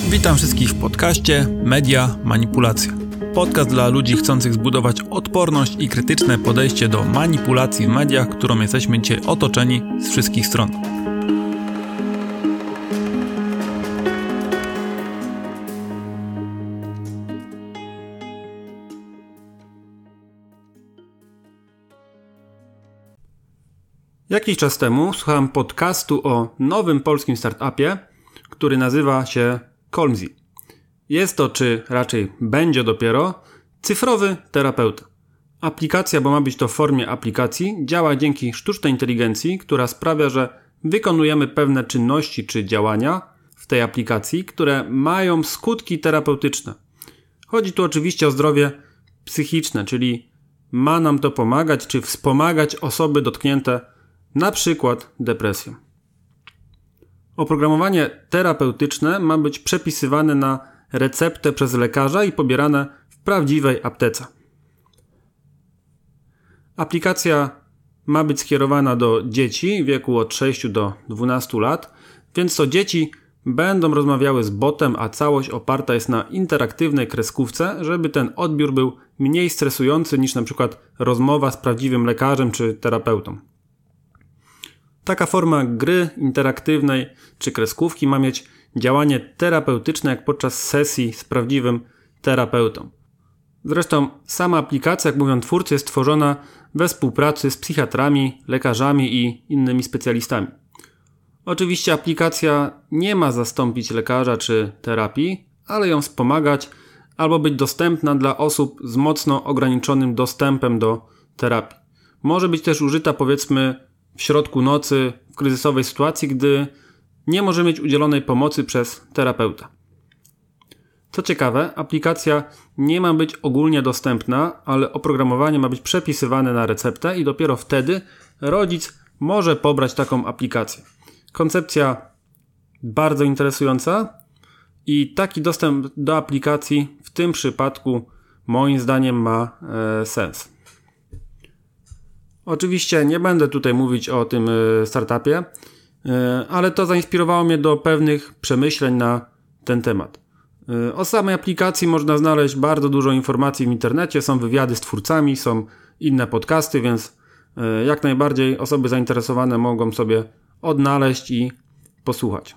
Witam wszystkich w podcaście Media Manipulacja. Podcast dla ludzi chcących zbudować odporność i krytyczne podejście do manipulacji w mediach, którą jesteśmy dzisiaj otoczeni z wszystkich stron. Jakiś czas temu słuchałem podcastu o nowym polskim startupie, który nazywa się Colmsy. Jest to, czy raczej będzie dopiero, cyfrowy terapeuta. Aplikacja, bo ma być to w formie aplikacji, działa dzięki sztucznej inteligencji, która sprawia, że wykonujemy pewne czynności czy działania w tej aplikacji, które mają skutki terapeutyczne. Chodzi tu oczywiście o zdrowie psychiczne, czyli ma nam to pomagać czy wspomagać osoby dotknięte na przykład depresją. Oprogramowanie terapeutyczne ma być przepisywane na receptę przez lekarza i pobierane w prawdziwej aptece. Aplikacja ma być skierowana do dzieci w wieku od 6 do 12 lat, więc to dzieci będą rozmawiały z botem, a całość oparta jest na interaktywnej kreskówce, żeby ten odbiór był mniej stresujący niż na przykład rozmowa z prawdziwym lekarzem czy terapeutą. Taka forma gry interaktywnej czy kreskówki ma mieć działanie terapeutyczne jak podczas sesji z prawdziwym terapeutą. Zresztą sama aplikacja, jak mówią twórcy, jest tworzona we współpracy z psychiatrami, lekarzami i innymi specjalistami. Oczywiście aplikacja nie ma zastąpić lekarza czy terapii, ale ją wspomagać albo być dostępna dla osób z mocno ograniczonym dostępem do terapii. Może być też użyta powiedzmy w środku nocy, w kryzysowej sytuacji, gdy nie może mieć udzielonej pomocy przez terapeuta. Co ciekawe, aplikacja nie ma być ogólnie dostępna, ale oprogramowanie ma być przepisywane na receptę i dopiero wtedy rodzic może pobrać taką aplikację. Koncepcja bardzo interesująca i taki dostęp do aplikacji w tym przypadku moim zdaniem ma e, sens. Oczywiście nie będę tutaj mówić o tym e, startupie, e, ale to zainspirowało mnie do pewnych przemyśleń na ten temat. E, o samej aplikacji można znaleźć bardzo dużo informacji w internecie, są wywiady z twórcami, są inne podcasty, więc jak najbardziej osoby zainteresowane mogą sobie odnaleźć i posłuchać.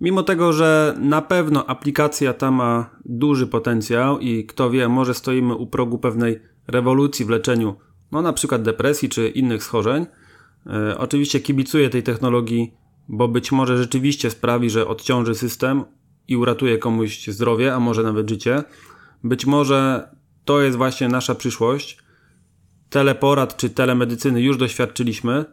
Mimo tego, że na pewno aplikacja ta ma duży potencjał i kto wie, może stoimy u progu pewnej rewolucji w leczeniu no na przykład depresji czy innych schorzeń. E, oczywiście kibicuję tej technologii, bo być może rzeczywiście sprawi, że odciąży system i uratuje komuś zdrowie, a może nawet życie. Być może to jest właśnie nasza przyszłość. Teleporad czy telemedycyny już doświadczyliśmy.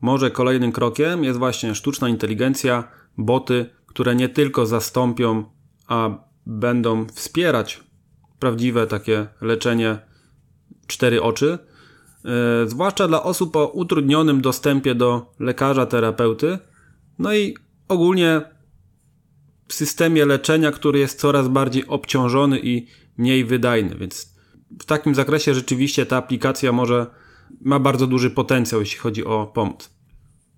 Może kolejnym krokiem jest właśnie sztuczna inteligencja, boty, które nie tylko zastąpią, a będą wspierać prawdziwe takie leczenie cztery oczy, e, zwłaszcza dla osób o utrudnionym dostępie do lekarza, terapeuty, no i ogólnie w systemie leczenia, który jest coraz bardziej obciążony i mniej wydajny, więc w takim zakresie rzeczywiście ta aplikacja może ma bardzo duży potencjał, jeśli chodzi o pomoc.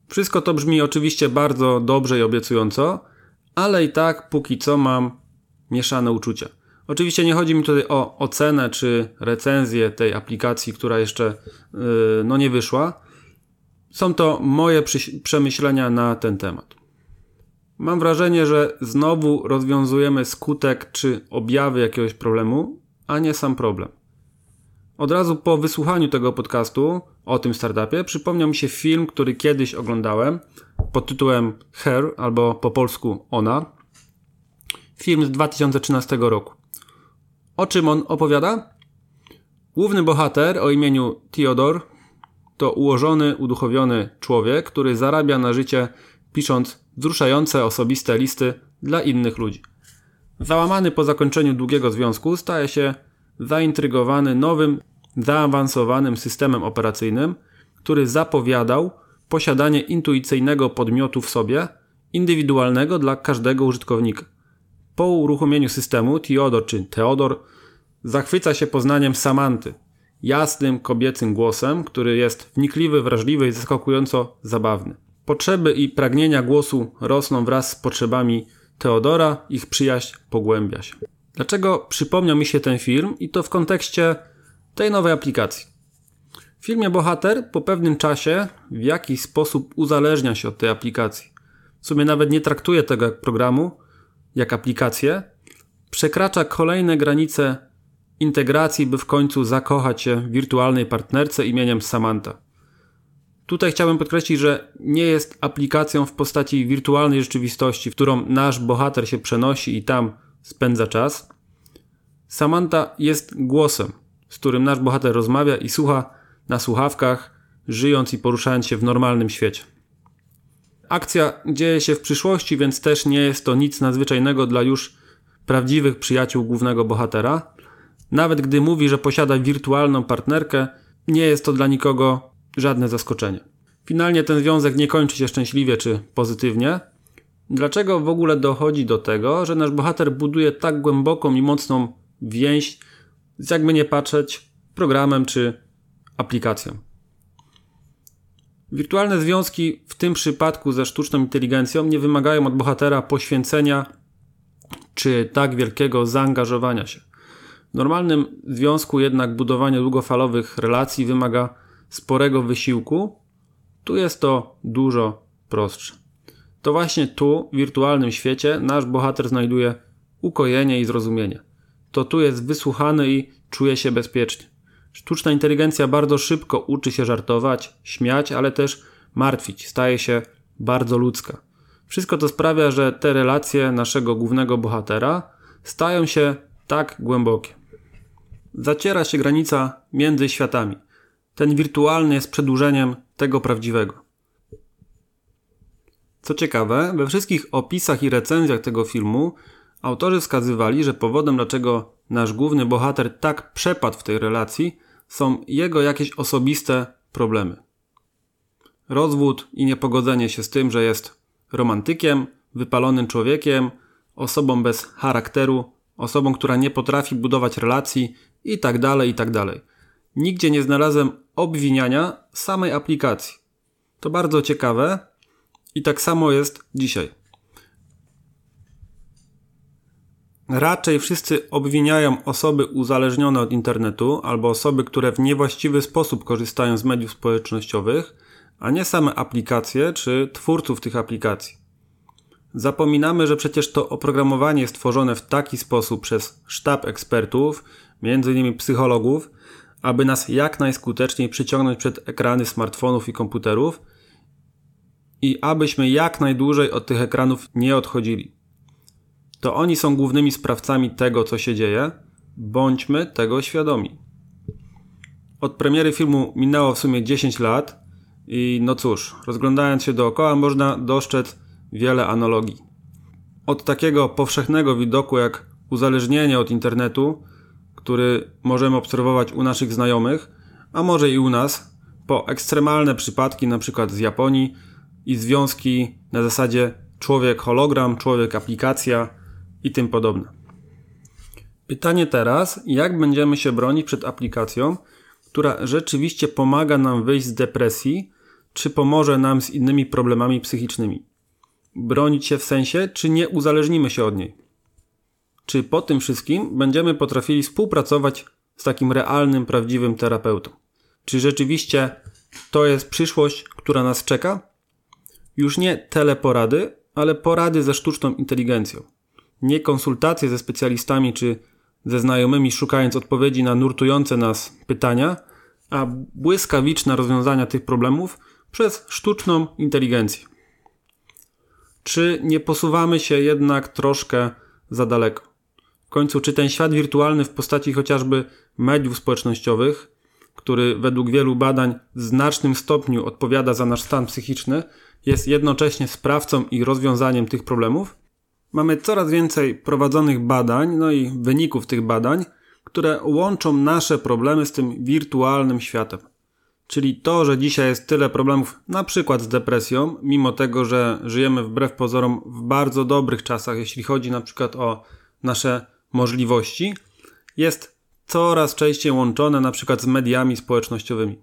Wszystko to brzmi oczywiście bardzo dobrze i obiecująco, ale i tak póki co mam mieszane uczucia. Oczywiście nie chodzi mi tutaj o ocenę czy recenzję tej aplikacji, która jeszcze yy, no nie wyszła. Są to moje przemyślenia na ten temat. Mam wrażenie, że znowu rozwiązujemy skutek czy objawy jakiegoś problemu, a nie sam problem. Od razu po wysłuchaniu tego podcastu o tym startupie przypomniał mi się film, który kiedyś oglądałem pod tytułem Her albo po polsku Ona. Film z 2013 roku. O czym on opowiada? Główny bohater o imieniu Theodor to ułożony, uduchowiony człowiek, który zarabia na życie pisząc wzruszające osobiste listy dla innych ludzi. Załamany po zakończeniu długiego związku staje się zaintrygowany nowym, zaawansowanym systemem operacyjnym, który zapowiadał posiadanie intuicyjnego podmiotu w sobie, indywidualnego dla każdego użytkownika. Po uruchomieniu systemu Theodor czy zachwyca się poznaniem Samanty, jasnym kobiecym głosem, który jest wnikliwy, wrażliwy i zaskakująco zabawny. Potrzeby i pragnienia głosu rosną wraz z potrzebami Teodora ich przyjaźń pogłębia się. Dlaczego przypomniał mi się ten film i to w kontekście tej nowej aplikacji? W filmie bohater po pewnym czasie w jakiś sposób uzależnia się od tej aplikacji. W sumie nawet nie traktuje tego jak programu, jak aplikację. Przekracza kolejne granice integracji, by w końcu zakochać się w wirtualnej partnerce imieniem Samantha. Tutaj chciałbym podkreślić, że nie jest aplikacją w postaci wirtualnej rzeczywistości, w którą nasz bohater się przenosi i tam spędza czas. Samantha jest głosem, z którym nasz bohater rozmawia i słucha na słuchawkach, żyjąc i poruszając się w normalnym świecie. Akcja dzieje się w przyszłości, więc też nie jest to nic nadzwyczajnego dla już prawdziwych przyjaciół głównego bohatera. Nawet gdy mówi, że posiada wirtualną partnerkę, nie jest to dla nikogo żadne zaskoczenie. Finalnie ten związek nie kończy się szczęśliwie czy pozytywnie. Dlaczego w ogóle dochodzi do tego, że nasz bohater buduje tak głęboką i mocną więź, jakby nie patrzeć, programem czy aplikacją? Wirtualne związki w tym przypadku ze sztuczną inteligencją nie wymagają od bohatera poświęcenia czy tak wielkiego zaangażowania się. W normalnym związku jednak budowanie długofalowych relacji wymaga sporego wysiłku, tu jest to dużo prostsze. To właśnie tu, w wirtualnym świecie, nasz bohater znajduje ukojenie i zrozumienie. To tu jest wysłuchany i czuje się bezpiecznie. Sztuczna inteligencja bardzo szybko uczy się żartować, śmiać, ale też martwić, staje się bardzo ludzka. Wszystko to sprawia, że te relacje naszego głównego bohatera stają się tak głębokie. Zaciera się granica między światami. Ten wirtualny jest przedłużeniem tego prawdziwego. Co ciekawe, we wszystkich opisach i recenzjach tego filmu autorzy wskazywali, że powodem, dlaczego nasz główny bohater tak przepadł w tej relacji, są jego jakieś osobiste problemy. Rozwód i niepogodzenie się z tym, że jest romantykiem, wypalonym człowiekiem, osobą bez charakteru, osobą, która nie potrafi budować relacji i tak dalej, tak. Nigdzie nie znalazłem obwiniania samej aplikacji. To bardzo ciekawe i tak samo jest dzisiaj. Raczej wszyscy obwiniają osoby uzależnione od internetu albo osoby, które w niewłaściwy sposób korzystają z mediów społecznościowych, a nie same aplikacje czy twórców tych aplikacji. Zapominamy, że przecież to oprogramowanie jest tworzone w taki sposób przez sztab ekspertów, innymi psychologów, aby nas jak najskuteczniej przyciągnąć przed ekrany smartfonów i komputerów i abyśmy jak najdłużej od tych ekranów nie odchodzili. To oni są głównymi sprawcami tego, co się dzieje. Bądźmy tego świadomi. Od premiery filmu minęło w sumie 10 lat i no cóż, rozglądając się dookoła można dostrzec wiele analogii. Od takiego powszechnego widoku jak uzależnienie od internetu który możemy obserwować u naszych znajomych, a może i u nas, po ekstremalne przypadki np. z Japonii i związki na zasadzie człowiek hologram, człowiek aplikacja i tym podobne. Pytanie teraz, jak będziemy się bronić przed aplikacją, która rzeczywiście pomaga nam wyjść z depresji, czy pomoże nam z innymi problemami psychicznymi? Bronić się w sensie, czy nie uzależnimy się od niej? Czy po tym wszystkim będziemy potrafili współpracować z takim realnym, prawdziwym terapeutą? Czy rzeczywiście to jest przyszłość, która nas czeka? Już nie teleporady, ale porady ze sztuczną inteligencją. Nie konsultacje ze specjalistami czy ze znajomymi, szukając odpowiedzi na nurtujące nas pytania, a błyskawiczne rozwiązania tych problemów przez sztuczną inteligencję. Czy nie posuwamy się jednak troszkę za daleko? końcu, czy ten świat wirtualny w postaci chociażby mediów społecznościowych, który według wielu badań w znacznym stopniu odpowiada za nasz stan psychiczny, jest jednocześnie sprawcą i rozwiązaniem tych problemów? Mamy coraz więcej prowadzonych badań, no i wyników tych badań, które łączą nasze problemy z tym wirtualnym światem. Czyli to, że dzisiaj jest tyle problemów, na przykład z depresją, mimo tego, że żyjemy wbrew pozorom w bardzo dobrych czasach, jeśli chodzi na przykład o nasze możliwości jest coraz częściej łączone na przykład z mediami społecznościowymi.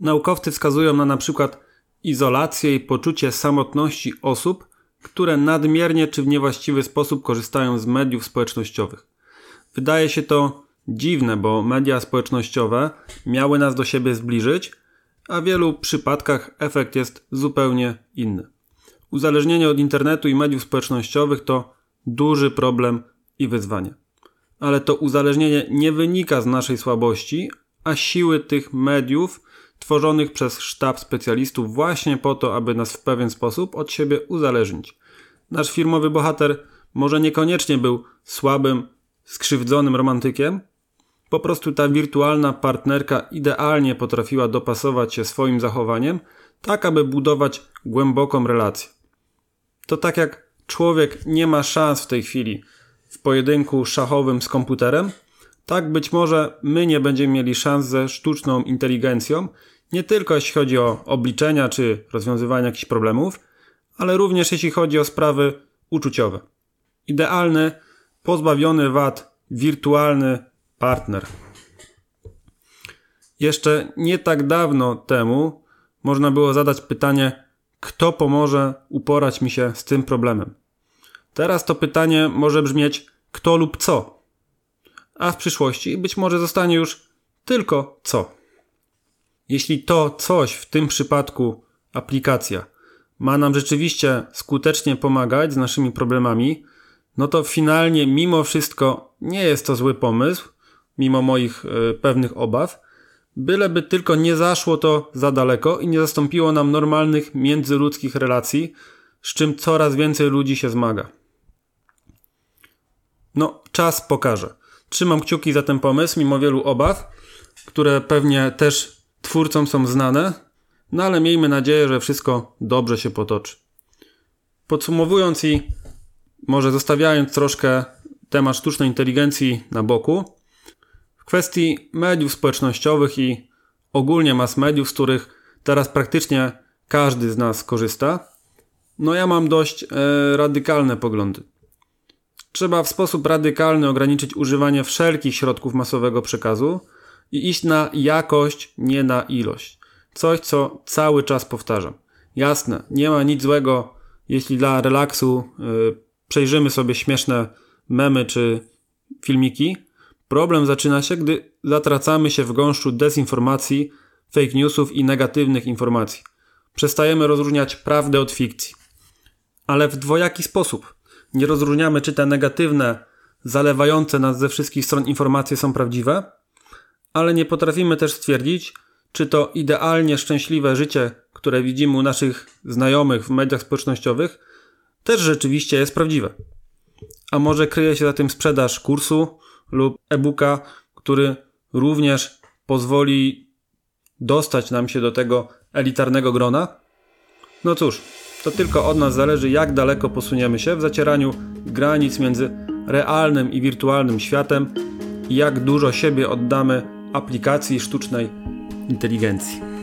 Naukowcy wskazują na na przykład izolację i poczucie samotności osób, które nadmiernie czy w niewłaściwy sposób korzystają z mediów społecznościowych. Wydaje się to dziwne, bo media społecznościowe miały nas do siebie zbliżyć, a w wielu przypadkach efekt jest zupełnie inny. Uzależnienie od internetu i mediów społecznościowych to duży problem i wyzwanie. Ale to uzależnienie nie wynika z naszej słabości, a siły tych mediów tworzonych przez sztab specjalistów właśnie po to, aby nas w pewien sposób od siebie uzależnić. Nasz firmowy bohater może niekoniecznie był słabym, skrzywdzonym romantykiem, po prostu ta wirtualna partnerka idealnie potrafiła dopasować się swoim zachowaniem, tak aby budować głęboką relację. To tak jak człowiek nie ma szans w tej chwili w pojedynku szachowym z komputerem, tak być może my nie będziemy mieli szans ze sztuczną inteligencją, nie tylko jeśli chodzi o obliczenia czy rozwiązywanie jakichś problemów, ale również jeśli chodzi o sprawy uczuciowe. Idealny, pozbawiony wad, wirtualny partner. Jeszcze nie tak dawno temu można było zadać pytanie, kto pomoże uporać mi się z tym problemem. Teraz to pytanie może brzmieć kto lub co, a w przyszłości być może zostanie już tylko co. Jeśli to coś, w tym przypadku aplikacja, ma nam rzeczywiście skutecznie pomagać z naszymi problemami, no to finalnie mimo wszystko nie jest to zły pomysł, mimo moich y, pewnych obaw, byleby tylko nie zaszło to za daleko i nie zastąpiło nam normalnych międzyludzkich relacji, z czym coraz więcej ludzi się zmaga. No, czas pokaże. Trzymam kciuki za ten pomysł, mimo wielu obaw, które pewnie też twórcom są znane, no ale miejmy nadzieję, że wszystko dobrze się potoczy. Podsumowując i może zostawiając troszkę temat sztucznej inteligencji na boku, w kwestii mediów społecznościowych i ogólnie mass mediów, z których teraz praktycznie każdy z nas korzysta, no ja mam dość e, radykalne poglądy. Trzeba w sposób radykalny ograniczyć używanie wszelkich środków masowego przekazu i iść na jakość, nie na ilość. Coś, co cały czas powtarzam. Jasne, nie ma nic złego, jeśli dla relaksu yy, przejrzymy sobie śmieszne memy czy filmiki. Problem zaczyna się, gdy zatracamy się w gąszczu dezinformacji, fake newsów i negatywnych informacji. Przestajemy rozróżniać prawdę od fikcji. Ale w dwojaki sposób. Nie rozróżniamy, czy te negatywne, zalewające nas ze wszystkich stron informacje są prawdziwe, ale nie potrafimy też stwierdzić, czy to idealnie szczęśliwe życie, które widzimy u naszych znajomych w mediach społecznościowych, też rzeczywiście jest prawdziwe. A może kryje się za tym sprzedaż kursu lub e-booka, który również pozwoli dostać nam się do tego elitarnego grona? No cóż, to tylko od nas zależy, jak daleko posuniemy się w zacieraniu granic między realnym i wirtualnym światem i jak dużo siebie oddamy aplikacji sztucznej inteligencji.